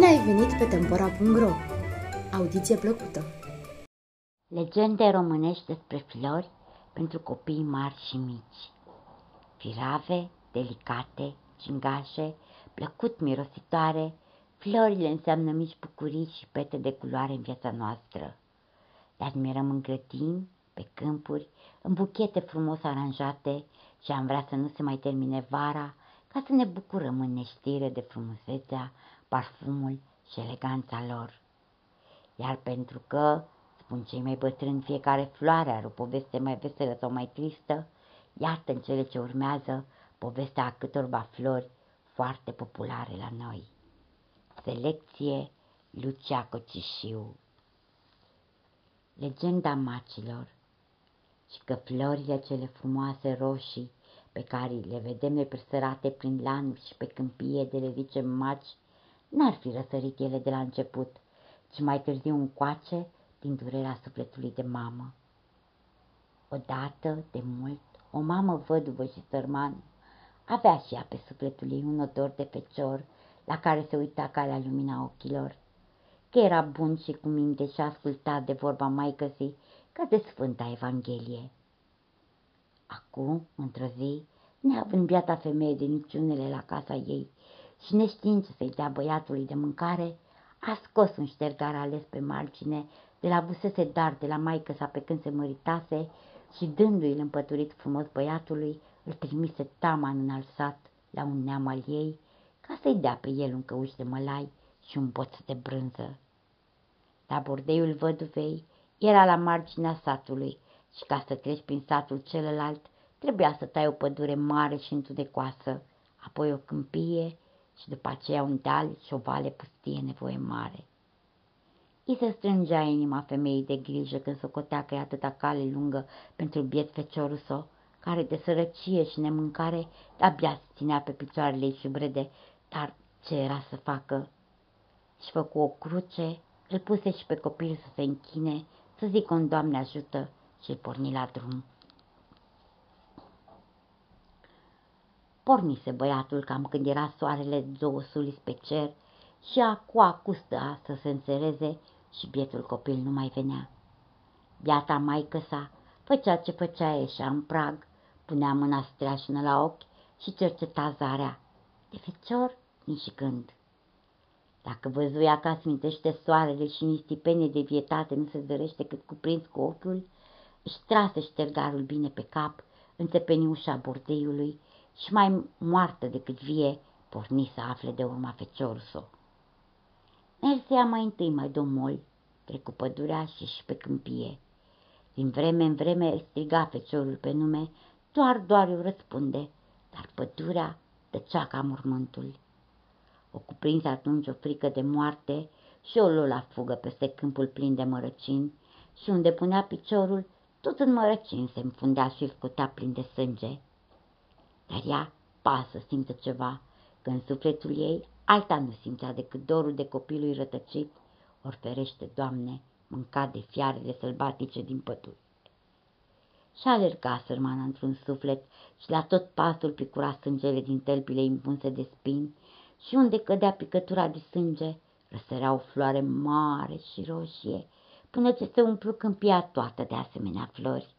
ai venit pe Tempora.ro! Audiție plăcută! Legende românești despre flori pentru copii mari și mici. Firave, delicate, cingașe, plăcut mirositoare, florile înseamnă mici bucurii și pete de culoare în viața noastră. Le admirăm în grădini, pe câmpuri, în buchete frumos aranjate și am vrea să nu se mai termine vara ca să ne bucurăm în neștire de frumusețea, parfumul și eleganța lor. Iar pentru că, spun cei mai bătrâni, fiecare floare are o poveste mai veselă sau mai tristă, iată în cele ce urmează povestea a câtorva flori foarte populare la noi. Selecție Lucia Cocișiu Legenda macilor și că florile cele frumoase roșii pe care le vedem nepăsărate prin lanuri și pe câmpie de le zicem maci, n-ar fi răsărit ele de la început, ci mai târziu încoace din durerea sufletului de mamă. Odată, de mult, o mamă văduvă și sărmană avea și ea pe sufletul ei un odor de fecior la care se uita calea lumina ochilor, că era bun și cu minte și asculta de vorba maicăsii ca de Sfânta Evanghelie. Acum, într-o zi, neavând biata femeie de niciunele la casa ei și neștiind ce să-i dea băiatului de mâncare, a scos un ștergar ales pe margine de la busese dar de la maică sa pe când se măritase și dându-i împăturit frumos băiatului, îl trimise taman în alsat la un neam al ei ca să-i dea pe el un căuș de mălai și un boț de brânză. La bordeiul văduvei era la marginea satului și ca să treci prin satul celălalt trebuia să tai o pădure mare și întunecoasă, apoi o câmpie și după aceea un deal și o vale pustie nevoie mare. I se strângea inima femeii de grijă când socotea că e atâta cale lungă pentru biet feciorul său, care de sărăcie și nemâncare abia se ținea pe picioarele ei șubrede, dar ce era să facă? Și făcu o cruce, îl puse și pe copil să se închine, să zică un Doamne ajută și îl porni la drum. Pornise băiatul cam când era soarele două sulis pe cer și acu acustă să se înțeleze și bietul copil nu mai venea. Biata maică sa făcea ce făcea ieșea în prag, punea mâna streașnă la ochi și cerceta zarea. De fecior, nici gând. Dacă văzuia că smintește soarele și nici stipenie de vietate nu se zărește cât cuprins cu ochiul, își trase ștergarul bine pe cap, înțepeni ușa bordeiului și mai moartă decât vie, porni să afle de urma feciorul său. Mersea mai întâi mai domol, trecu pădurea și și pe câmpie. Din vreme în vreme striga feciorul pe nume, doar, doar îi răspunde, dar pădurea tăcea ca mormântul. O cuprins atunci o frică de moarte și o luă la fugă peste câmpul plin de mărăcini și unde punea piciorul, tot în mărăcini se înfundea și scotea plin de sânge. Dar ea pasă simtă ceva, că în sufletul ei alta nu simțea decât dorul de copilului rătăcit, ori ferește, Doamne, mâncat de fiarele sălbatice din pădure. Și alerga sărmana într-un suflet și la tot pasul picura sângele din tălpile impunse de spini și unde cădea picătura de sânge, răsărea o floare mare și roșie, până ce se umplu câmpia toată de asemenea flori.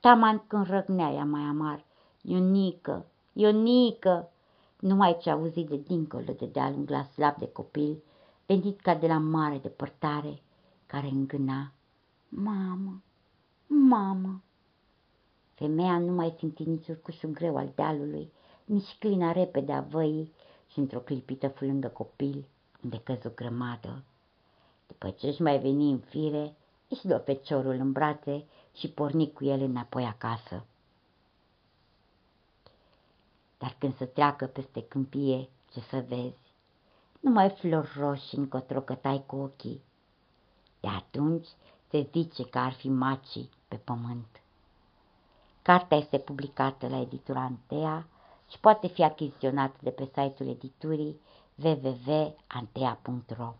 Taman când răgnea ea mai amar, Ionică, Ionică, numai ce auzit de dincolo de deal un glas slab de copil, venit ca de la mare depărtare, care îngâna, Mamă, mamă! Femeia nu mai simți nici urcușul greu al dealului, nici clina repede a văii și într-o clipită fu lângă copil, unde căzu grămadă. După ce își mai veni în fire, își luă feciorul în brațe și porni cu el înapoi acasă. Dar când să treacă peste câmpie, ce să vezi? Numai flori roșii încotro cătai cu ochii. De atunci se zice că ar fi macii pe pământ. Cartea este publicată la editura Antea și poate fi achiziționată de pe site-ul editurii www.antea.ro